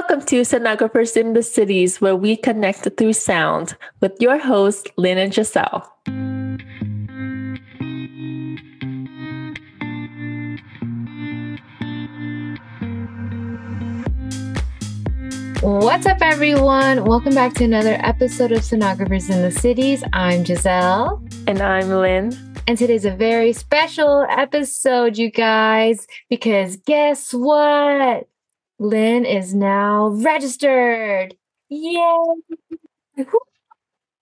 Welcome to Sonographers in the Cities, where we connect through sound with your hosts, Lynn and Giselle. What's up, everyone? Welcome back to another episode of Sonographers in the Cities. I'm Giselle. And I'm Lynn. And today's a very special episode, you guys, because guess what? Lynn is now registered. Yay!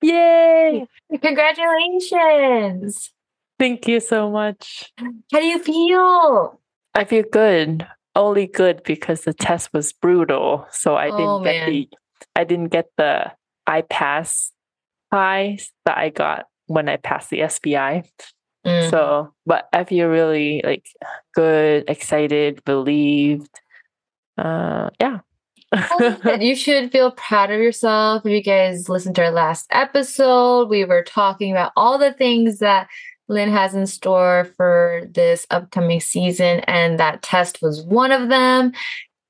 Yay! Congratulations. Thank you so much. How do you feel? I feel good. Only good because the test was brutal. So I didn't Oh, get man. the I didn't get the I pass highs that I got when I passed the SPI. Mm. So but I feel really like good, excited, relieved. Uh yeah. You should feel proud of yourself. If you guys listened to our last episode, we were talking about all the things that Lynn has in store for this upcoming season, and that test was one of them.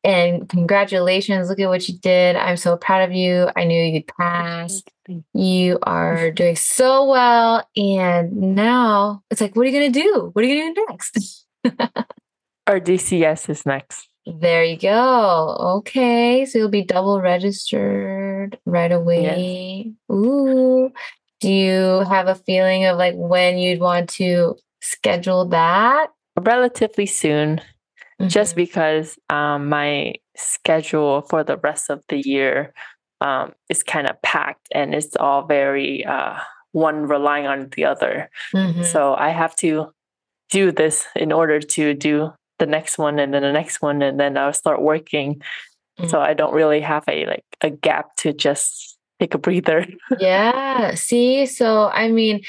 And congratulations, look at what you did. I'm so proud of you. I knew you'd pass. You are doing so well. And now it's like, what are you going to do? What are you going to do next? RDCS is next. There you go. Okay. So you'll be double registered right away. Ooh. Do you have a feeling of like when you'd want to schedule that? Relatively soon. just Mhm. because um, my schedule for the rest of the year um, is kind of packed and it's all very uh, one relying on the other. Mhm. So I have to do this in order to do the next one and then the next one and then I'll start working. So mm. I don't really have a like a gap to just take a breather. yeah. See, so I mean,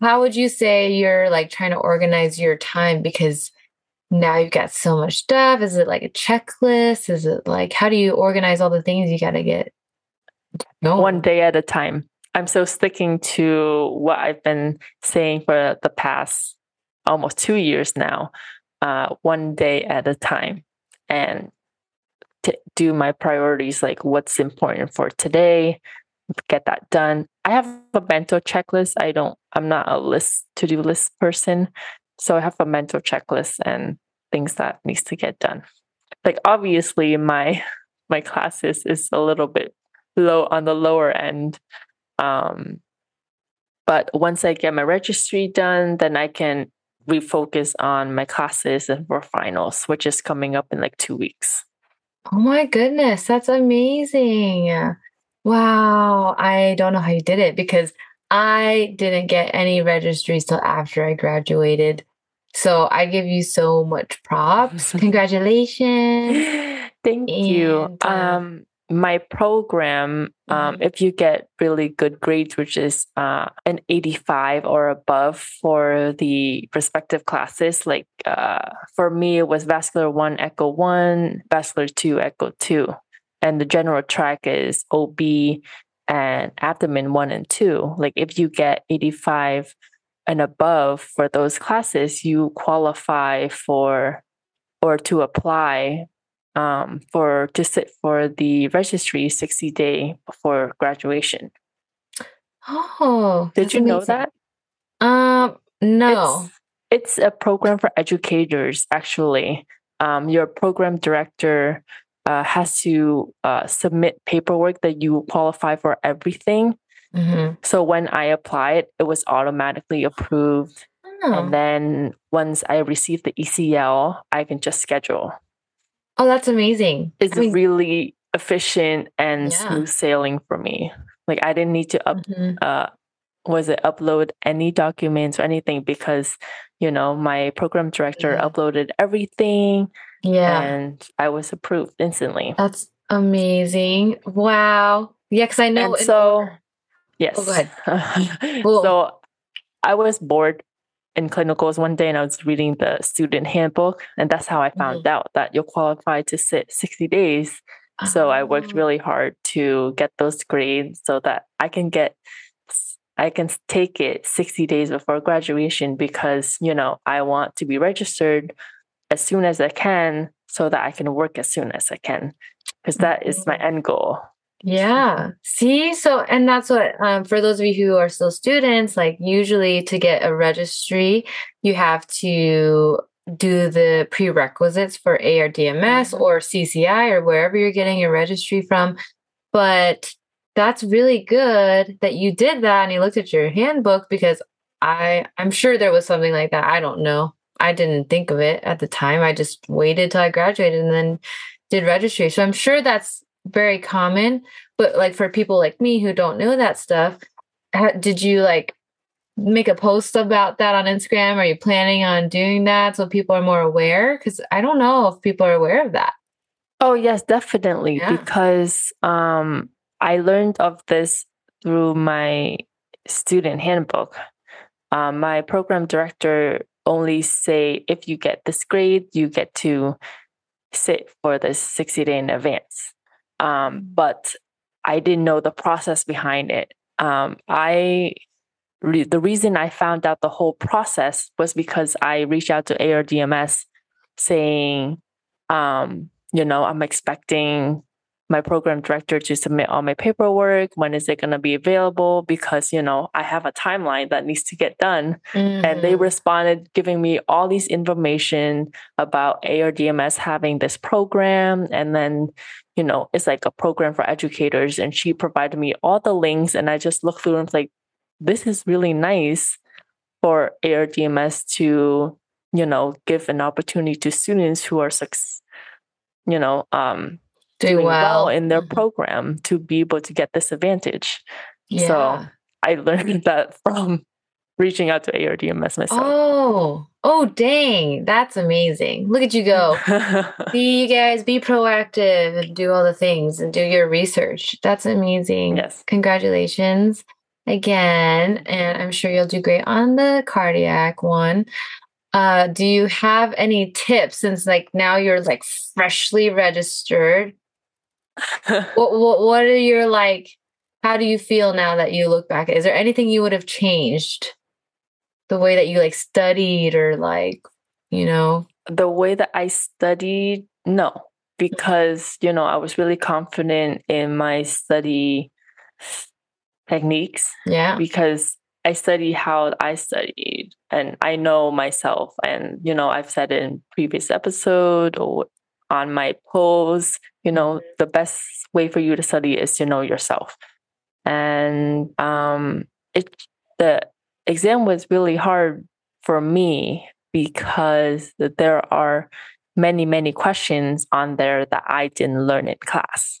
how would you say you're like trying to organize your time? Because now you've got so much stuff. Is it like a checklist? Is it like how do you organize all the things you got to get? going? one day at a time. I'm so sticking to what I've been saying for the past almost two years now, uh, one day at a time, and to do my priorities like what's important for today, get that done. I have a mental checklist. I don't. I'm not a list to do list person, so I have a mental checklist and things that needs to get done. Like obviously, my my classes is a little bit low on the lower end. Um, but once I get my registry done, then I can refocus on my classes and for finals, which is coming up in like two weeks. Oh my goodness, that's amazing. Wow. I don't know how you did it because I didn't get any registries till after I graduated. So I give you so much props. Congratulations. Thank you. And, uh, Um, my program, um, Mhm. if you get really good grades, which is uh, an 85 or above for the respective classes, like uh, for me, it was vascular one, echo one, vascular two, echo two. And the general track is OB and abdomen one and two. Like if you get 85 and above for those classes, you qualify for or to apply um, for to sit for the registry 60 day before graduation. Oh, Did you know that? Um, no. It's, it's a program for educators, actually. Um, your program director uh, has to uh, submit paperwork that you qualify for everything. Mhm. So when I applied, it was automatically approved. Oh. And then once I receive the ECL, I can just schedule. Oh, that's amazing. It's I mean, really efficient and Yeah. smooth sailing for me. Like I didn't need to up mhm. uh was it upload any documents or anything because you know my program director Yeah. uploaded everything yeah. and I was approved instantly. That's amazing. Wow. Yeah, because I know. and so order- yes. Oh, go ahead. So I was bored in clinicals one day and I was reading the student handbook and that's how I Mm-hmm. found out that you're qualified to sit 60 days. So I worked Oh. really hard to get those grades so that I can get I can take it 60 days before graduation because, you know, I want to be registered as soon as I can so that I can work as soon as I can. because that is my Mm-hmm. end goal. Yeah. See, so and that's what um, for those of you who are still students, like usually to get a registry, you have to do the prerequisites for ARDMS Mhm. or CCI or wherever you're getting your registry from. But that's really good that you did that and you looked at your handbook because I I'm sure there was something like that. I don't know. I didn't think of it at the time. I just waited till I graduated and then did registry. So I'm sure that's very common. But like for people like me who don't know that stuff, ha- did you like make a post about that on Instagram? Are you planning on doing that so people are more aware? Because I don't know if people are aware of that. Oh yes, definitely. Yeah. Because um, I learned of this through my student handbook. Um, my program director only say if you get this grade, you get to sit for this 60 day in advance. Um, but I didn't know the process behind it. Um, I re- the reason I found out the whole process was because I reached out to ARDMS saying, um, you know, I'm expecting my program director to submit all my paperwork. When is it going to be available? Because, you know, I have a timeline that needs to get done. And they Mhm. responded giving me all these information about ARDMS having this program. And then, you know, it's like a program for educators. And she provided me all the links. And I just looked through and was like, this is really nice for ARDMS to, you know, give an opportunity to students who are, you know, um, do doing well, well in their Mhm. program to be able to get this advantage. Yeah. So I learned that from reaching out to ARDMS myself. oh, oh, dang, that's amazing! Look at you go. See you guys be proactive and do all the things and do your research. That's amazing. yes. Congratulations again. And I'm sure you'll do great on the cardiac one. Uh, do you have any tips since like now you're like freshly registered? What, what what are your like how do you feel now that you look back? Is there anything you would have changed? The way that you like studied or like, you know, the way that I studied, no, because you know I was really confident in my study techniques yeah. because I study how I studied and I know myself. And, you know, I've said in previous episode or on my posts, you know, the best way for you to study is to know yourself. And um it the exam was really hard for me because there are many, many questions on there that I didn't learn in class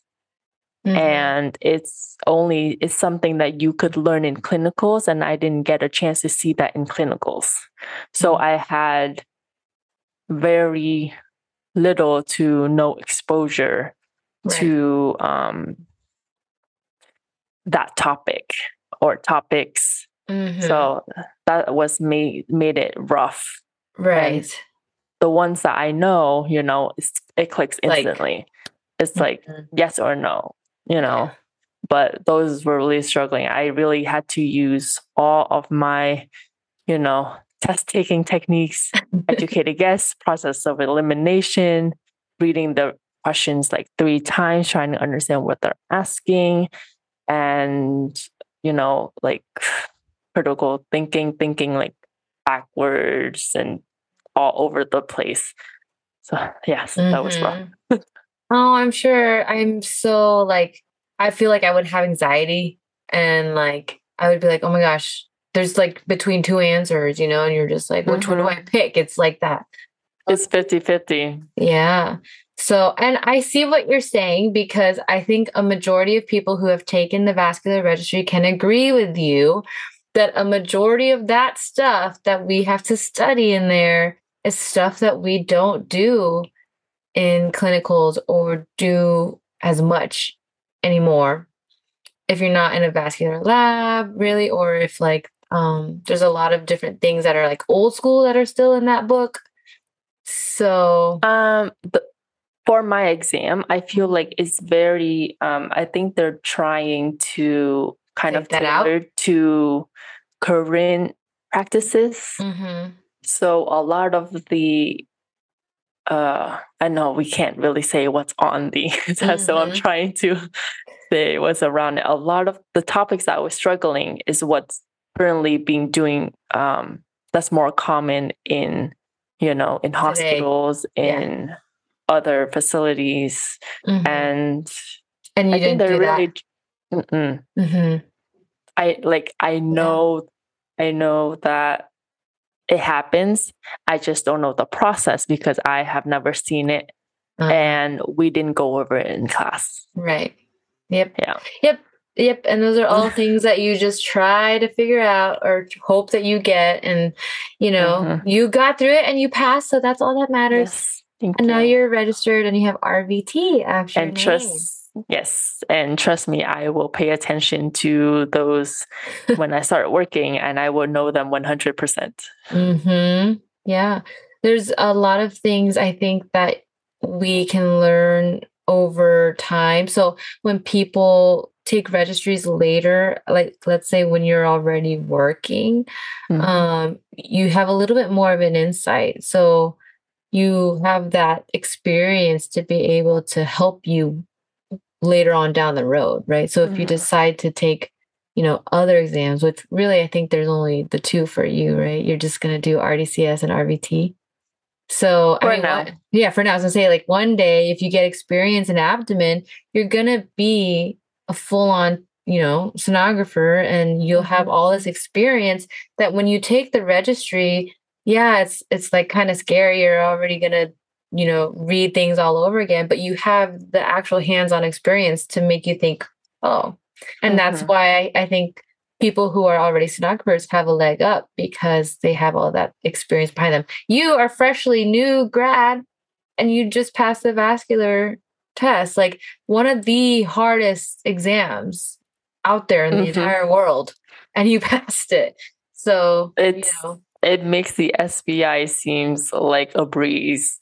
Mhm. and it's only it's something that you could learn in clinicals and i didn't get a chance to see that in clinicals so Mhm. i had very little to no exposure Right. to um, that topic or topics Mhm. so that was made made it rough right. the ones that i know you know it's, it clicks Like- instantly it's like Mhm. yes or no you know Yeah. but those were really struggling i really had to use all of my you know test taking techniques educated guess process of elimination reading the questions like three times trying to understand what they're asking and you know like critical thinking thinking like backwards and all over the place so yes that was rough Mhm. oh, I'm sure. I'm so like, I feel like I would have anxiety and like, I would be like, oh my gosh, there's like between two answers, you know, and you're just like, which one do I mm-hmm. pick? It's like that. it's 50-50 Yeah. So, and I see what you're saying because I think a majority of people who have taken the vascular registry can agree with you that a majority of that stuff that we have to study in there is stuff that we don't do in clinicals or do as much anymore. If you're not in a vascular lab, really, or if like um, there's a lot of different things that are like old school that are still in that book. So, Um, the, for my exam, I feel like it's very. Um, I think they're trying to kind of that out? tailor to current practices. mhm. So a lot of the uh I know we can't really say what's on the test, so I'm Mhm. trying to say what's around it. A lot of the topics that I was struggling is what's currently being doing um that's more common in you know in hospitals Yeah. in other facilities Mhm. and and you I didn't do they're really. Mhm. I like I know I know that it happens. I just don't know the process because I have never seen it Uh, and we didn't go over it in class. right. Yep. Yeah. Yep. Yep. And those are all things that you just try to figure out or hope that you get. And, you know, Mhm. you got through it and you passed. So that's all that matters. Yes. Thank And now you. you're registered and you have RVT after and trust yes and trust me i will pay attention to those when i start working and i will know them 100% hmm Yeah. There's a lot of things I think that we can learn over time. So when people take registries later, like let's say when you're already working, Mhm. um, you have a little bit more of an insight. So you have that experience to be able to help you later on down the road, right? So if you Mhm. decide to take, you know, other exams, which really I think there's only the two for you, right? You're just going to do RDCS and RVT. So For I mean, yeah, for now, I was gonna say like one day if you get experience in abdomen, you're gonna be a full on, you know, sonographer, and you'll have all this experience that when you take the registry, yeah, it's it's like kind of scary. You're already gonna, you know, read things all over again, but you have the actual hands-on experience to make you think, oh, and that's Mhm. why I, I think people who are already sonographers have a leg up because they have all that experience behind them. You are freshly new grad and you just passed the vascular test, like one of the hardest exams out there in the Mhm. entire world, and you passed it. So It's- you know, it makes the spi seems like a breeze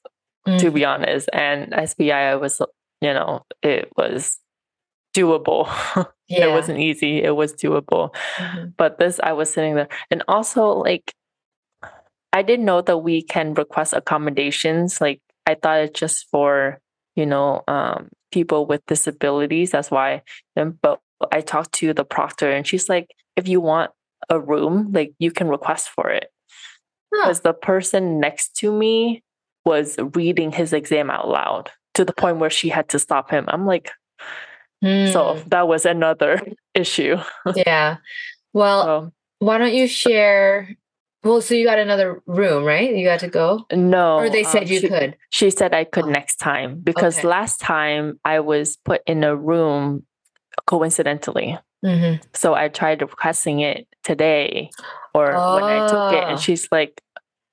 to mm, be honest and spi was you know it was doable yeah. it wasn't easy it was doable Mhm. but this i was sitting there and also like i didn't know that we can request accommodations like i thought it's just for you know um people with disabilities that's why but i talked to the proctor and she's like if you want a room like you can request for it Huh. because the person next to me was reading his exam out loud to the point where she had to stop him i'm like so Hmm. that was another issue yeah. Well, so why don't you share? Well, so you got another room, right? You had to go, no or they said um, you she- could. She said I could Oh. next time because Okay. last time I was put in a room coincidentally. hmm So I tried requesting it today or when I took it, and she's like,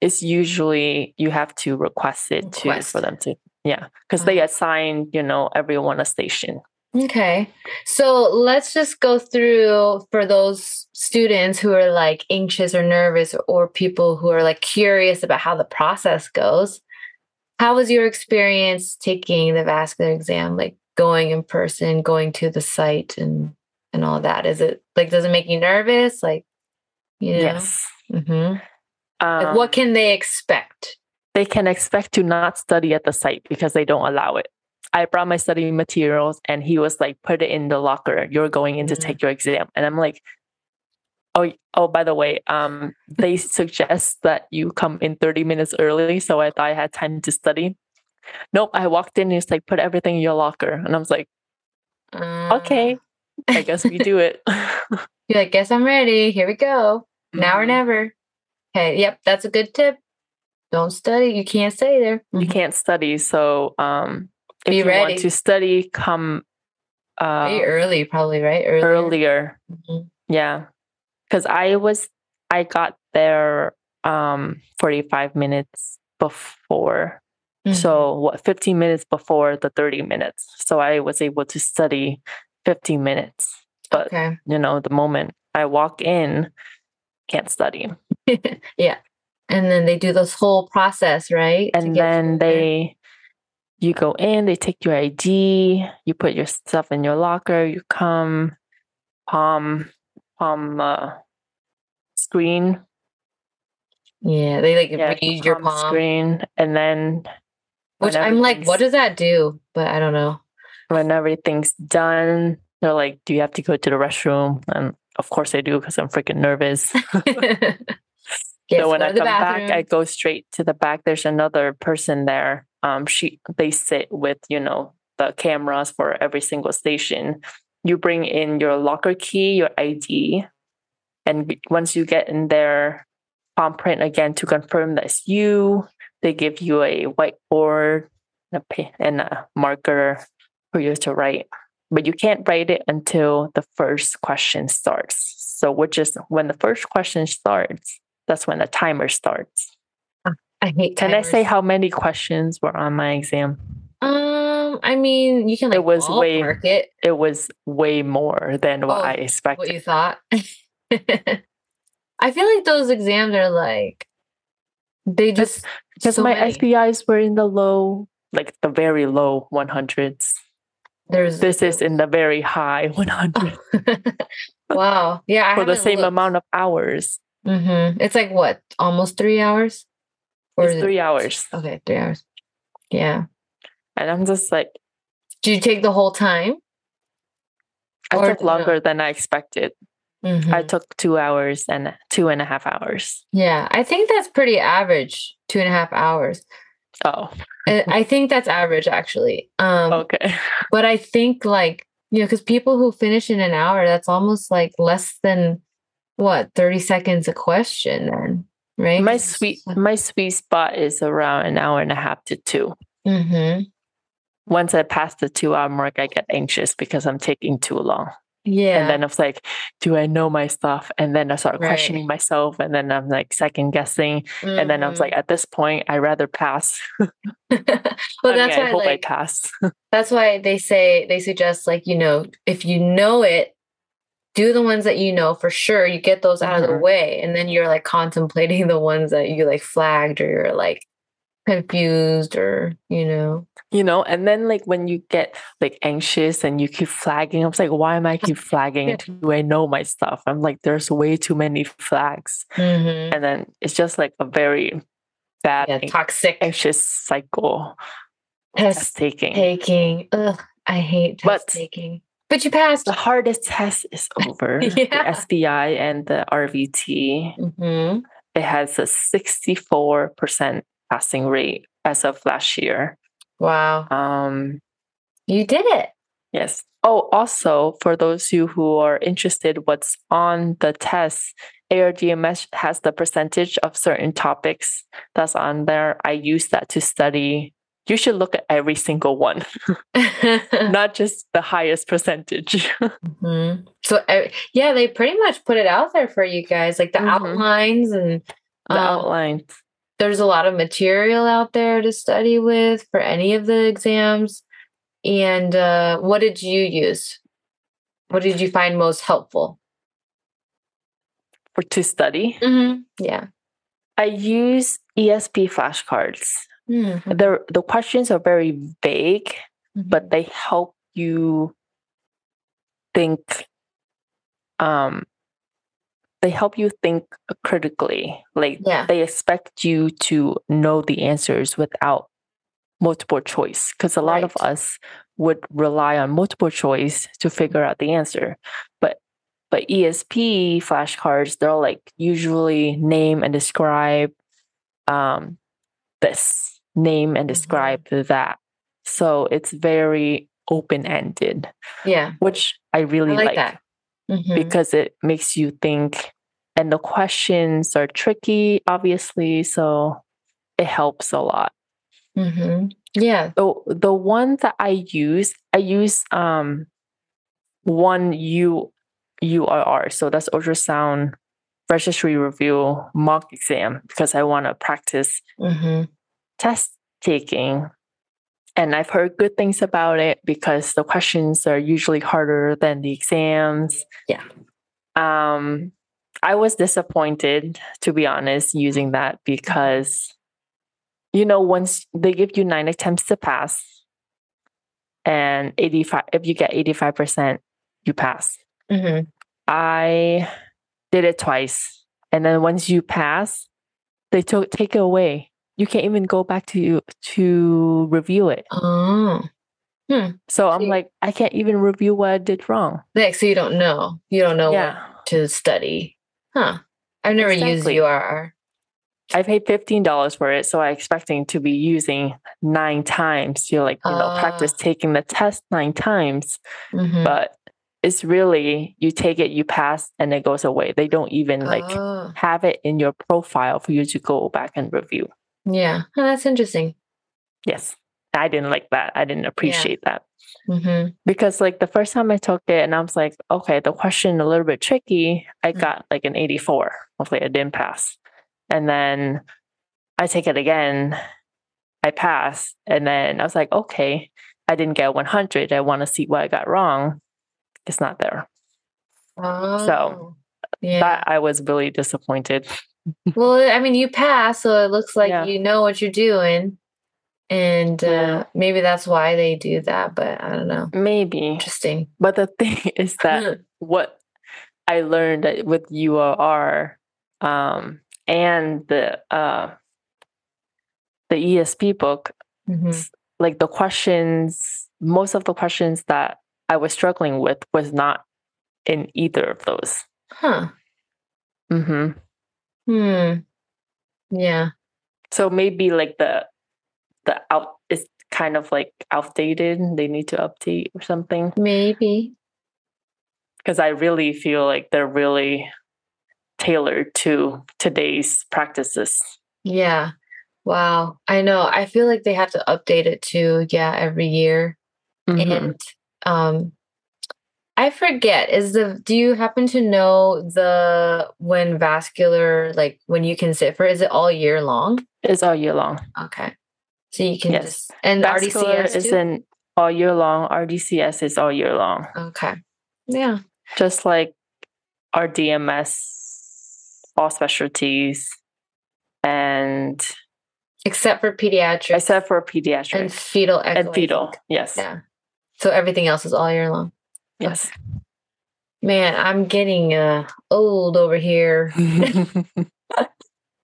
it's usually you have to request it to Request. for them to, yeah, because they Ah. assign, you know, everyone a station. Okay. So let's just go through for those students who are like anxious or nervous or people who are like curious about how the process goes. How was your experience taking the vascular exam, like going in person, going to the site and and all that? Is it like does it make you nervous? Like, you know? Yes. hmm Um, Like what can they expect? they can expect to not study at the site because they don't allow it. I brought my study materials and he was like, put it in the locker. You're going in to Mhm. take your exam. And I'm like, oh, oh, by the way, um, they suggest that you come in 30 minutes early. So I thought I had time to study. Nope. I walked in and it's like, put everything in your locker. And I was like, Uh, okay, I guess we do it. You're like, guess I'm ready. Here we go. Now or Mhm. never. Okay. Yep. That's a good tip. Don't study. You can't stay there. You can't study. So um, if Be you ready. want to study, come uh, Very early, probably, right? Earlier. earlier. Mhm. Yeah. Cause I was I got there um 45 minutes before. Mhm. So what 15 minutes before the 30 minutes. So I was able to study 15 minutes. But okay. you know, the moment I walk in, can't study. yeah. And then they do this whole process, right? And then they you go in, they take your ID, you put your stuff in your locker, you come palm palm uh, screen Yeah, they like yeah, read your palm. screen, and then Which I'm like, what does that do? But I don't know. when everything's done, they're like, "Do you have to go to the restroom?" And of course I do because I'm freaking nervous. so when I come back. I go straight to the back. There's another person there. Um, she they sit with you know the cameras for every single station. You bring in your locker key, your ID, and once you get in there, palm print again to confirm that's you. They give you a whiteboard and a, pa- and a marker for you to write, but you can't write it until the first question starts. So, which is when the first question starts, that's when the timer starts. I hate. Can I say how many questions were on my exam? Um, I mean, you can like It was way- it. It was way more than what Oh, I expected. What you thought? I feel like those exams are like they just Because so my many. SPIs were in the low, like the very low 100s. There's This is in the very high 100 wow. Yeah, I for the same looked. amount of hours. Mm-hmm. It's like what, almost three hours? Or It's is it- three hours. Okay, three hours. Yeah. And I'm just like, do you take the whole time? I Or took no. longer than I expected. I Mhm. took two hours and two and a half hours. Yeah, I think that's pretty average. Two and a half hours. Oh, I I think that's average actually. Um, okay. but I think like you know, because people who finish in an hour, that's almost like less than what thirty seconds a question, then right? My sweet my sweet spot is around an hour and a half to two. Mm-hmm. Once I pass the two hour mark, I get anxious because I'm taking too long. Yeah. And then I was like, do I know my stuff? And then I start Right. questioning myself. And then I'm like second guessing. And then I was like, at this point, I'd rather pass. well, I mean, that's I why hope I pass. that's why they say they suggest like you know if you know it do the ones that you know for sure you get those out of the Mhm. way and then you're like contemplating the ones that you like flagged or you're like confused or you know you know, and then like when you get like anxious and you keep flagging, I was like, why am I keep flagging? Do I know my stuff? I'm like, there's way too many flags. Mhm. And then it's just like a very bad yeah toxic anxious cycle test taking. taking ugh i hate test taking but you passed The hardest test is over. Yeah. The SPI and the RVT. Mhm. It has a 64% passing rate as of last year. wow Um, you did it yes. Oh, also for those of you who are interested, what's on the test, ARDMS has the percentage of certain topics that's on there. I use that to study. You should look at every single one, not just the highest percentage. Mhm. So yeah, they pretty much put it out there for you guys, like the Mhm. outlines and the um, outlines. there's a lot of material out there to study with for any of the exams. And uh, what did you use? What did you find most helpful? for to study. Mm-hmm. Yeah. I use ESP flashcards. Mhm. The the questions are very vague, Mm-hmm. but they help you think. Um, they help you think critically. Like Yeah. they expect you to know the answers without multiple choice. Because a lot of us would rely on multiple choice to figure out the answer, but but ESP flashcards they're like usually name and describe um this name and Mhm. describe that so it's very open ended yeah. which i I really like, like, that. Mhm. because it makes you think and the questions are tricky obviously so it helps a lot Mhm. Yeah. the the one that I use, I use um one U URR. So that's ultrasound registry review mock exam because I want to practice hmm test taking. And I've heard good things about it because the questions are usually harder than the exams. Yeah. Um I was disappointed to be honest using that because you know once they give you 9 attempts to pass and 85 if you get 85% you pass. hmm I did it twice and then once you pass they took take it away you can't even go back to to review it. Oh. Hmm. So I'm like, I can't even review what I did wrong. Like, so you don't know. You don't know Yeah. what to study. Huh. I've never Exactly. used URR. I paid fifteen dollars for it, so I expecting to be using nine times. You're like, you know, practice Ah. taking the test nine times, Mhm. but it's really you take it, you pass, and it goes away. They don't even like Oh, have it in your profile for you to go back and review. Yeah. Oh, that's interesting. Yes, I didn't like that. I didn't appreciate that hmm because like the first time I took it, and I was like, okay, the question a little bit tricky. I Mm. got like an eighty-four. Hopefully, I didn't pass. And then I take it again. I pass, and then I was like, okay, I didn't get one hundred. I want to see what I got wrong. It's not there. Oh. yeah. That I was really disappointed. well, I mean, you pass, so it looks like Yeah. you know what you're doing. And uh, maybe that's why they do that, but I don't know. Maybe, Interesting. but the thing is that what I learned with URR um, and the uh, the ESP book, Mhm. like the questions, most of the questions that I was struggling with was not in either of those. Huh. hmm Hmm. Yeah. So maybe like the the out is kind of like outdated. They need to update or something. Maybe. Because I really feel like they're really tailored to today's practices. Yeah. Wow. I know. I feel like they have to update it too. Yeah, every year. Mhm. And um I forget is the do you happen to know the when vascular like when you can sit for is it all year long? It's all year long. Okay. So you can Yes. just and Vascular RDCS isn't all year long. RDCS is all year long. Okay. Yeah. Just like ARDMS, all specialties, and Except for pediatrics except for and pediatrics fetal echo. and fetal. Yes. Yeah. So everything else is all year long. Yes. Man, I'm getting uh old over here.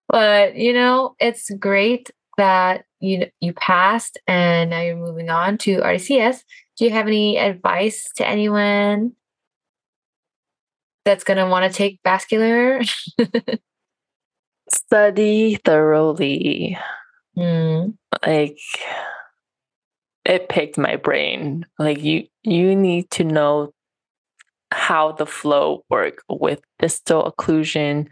But you know, it's great that you you passed and now you're moving on to RCS. Do you have any advice to anyone that's going to want to take vascular? Study thoroughly. Hmm. Like it picked my brain. Like you you need to know how the flow work with distal occlusion,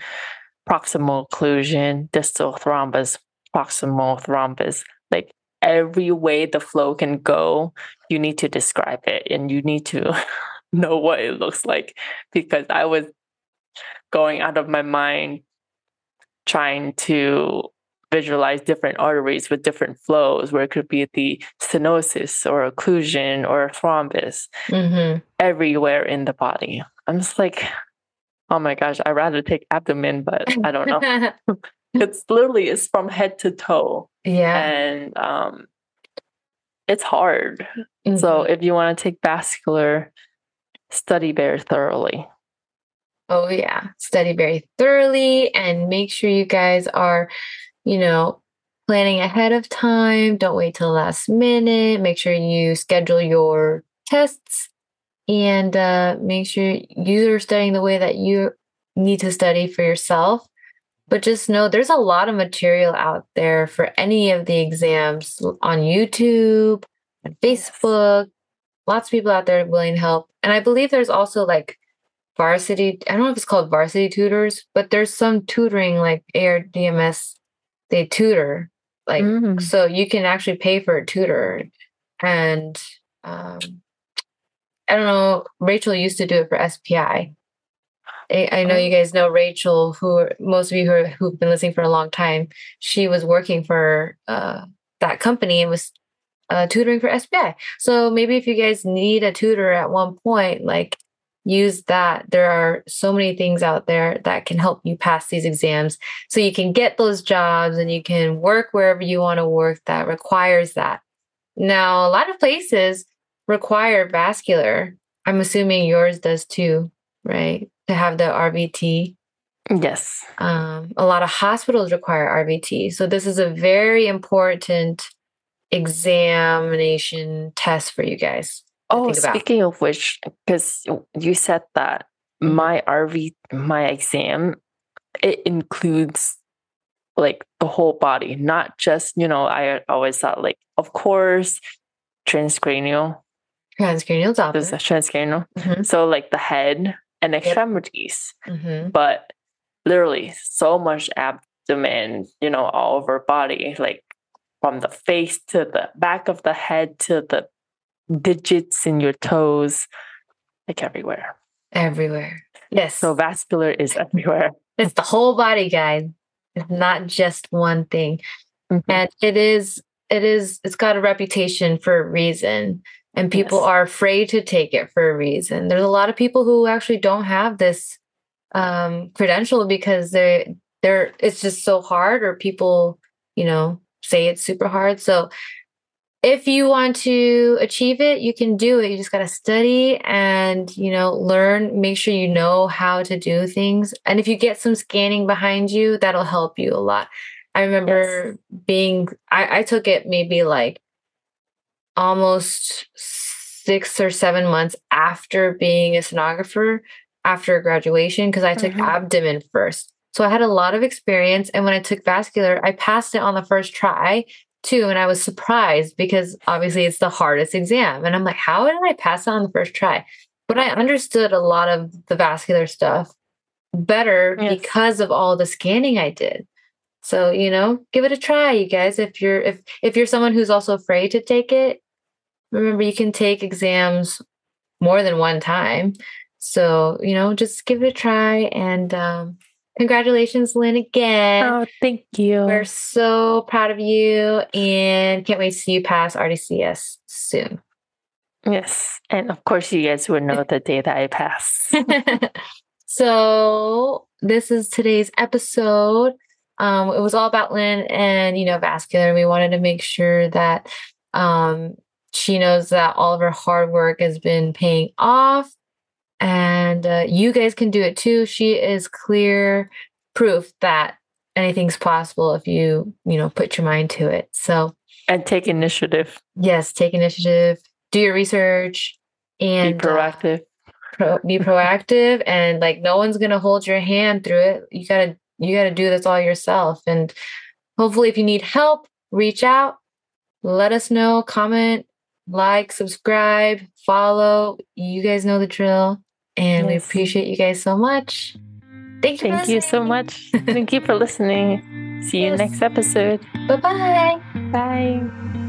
proximal occlusion, distal thrombus, proximal thrombus. Like every way the flow can go, you need to describe it and you need to know what it looks like because I was going out of my mind trying to visualize different arteries with different flows where it could be the stenosis or occlusion or thrombus hmm everywhere in the body. I'm just like, oh my gosh, I'd rather take abdomen, but I don't know. it's literally it's from head to toe. yeah. And um it's hard. So Mhm. if you want to take vascular, study very thoroughly. Oh, yeah. Study very thoroughly and make sure you guys are, you know, planning ahead of time. Don't wait till the last minute. Make sure you schedule your tests and uh, make sure you're studying the way that you need to study for yourself. But just know there's a lot of material out there for any of the exams on YouTube, on Facebook. Lots of people out there willing to help. And I believe there's also like varsity i don't know if it's called varsity tutors but there's some tutoring like ardms they tutor like Mm. so you can actually pay for a tutor and um i don't know rachel used to do it for spi i, I know you guys know rachel who most of you who are, who've been listening for a long time she was working for uh that company and was uh, tutoring for SPI. So maybe if you guys need a tutor at one point, like use that. There are so many things out there that can help you pass these exams so you can get those jobs and you can work wherever you want to work that requires that. Now, a lot of places require vascular. I'm assuming yours does too, right? To have the RVT. Yes. Um, a lot of hospitals require RVT. So this is a very important examination test for you guys. Oh, speaking of which, because you said that mm-hmm. my RV, my exam, it includes like the whole body, not just, you know, I always thought like, of course, transcranial. Transcranial. There's a transcranial. Mm-hmm. So like the head and extremities. Yep. Mm-hmm. But literally so much abdomen, you know, all over body, like from the face to the back of the head to the digits in your toes, like everywhere. Everywhere. Yes. So vascular is everywhere. It's the whole body, guys. It's not just one thing. Mm-hmm. And it is, it is, it's got a reputation for a reason. And people yes. are afraid to take it for a reason. There's a lot of people who actually don't have this um, credential because they they're it's just so hard or people, you know, say it's super hard. So if you want to achieve it, you can do it. You just got to study and, you know, learn, make sure you know how to do things. And if you get some scanning behind you, that'll help you a lot. I remember yes. being, I, I took it maybe like almost six or seven months after being a sonographer after graduation because I took mm-hmm. abdomen first. So I had a lot of experience. And when I took vascular, I passed it on the first try too. And I was surprised because obviously it's the hardest exam. And I'm like, how did I pass it on the first try? But I understood a lot of the vascular stuff better yes. because of all the scanning I did. So, you know, give it a try, you guys. If you're if if you're someone who's also afraid to take it, remember you can take exams more than one time. So, you know, just give it a try and um Congratulations, Lynn, again. Oh, thank you. We're so proud of you and can't wait to see you pass RDCS soon. Yes. And of course, you guys will know the day that I pass. so, this is today's episode. Um, it was all about Lynn and, you know, vascular. We wanted to make sure that um, she knows that all of her hard work has been paying off and uh, you guys can do it too. She is clear proof that anything's possible if you, you know, put your mind to it. So, and take initiative. Yes, take initiative, do your research, and be uh, proactive. Uh, pro- be proactive, and like no one's gonna hold your hand through it. You gotta, you gotta do this all yourself. And hopefully, if you need help, reach out, let us know, comment, like, subscribe, follow. You guys know the drill. And yes. we appreciate you guys so much. Thank you. Thank you so much. Thank you for listening. See you yes. next episode. Bye-bye. Bye.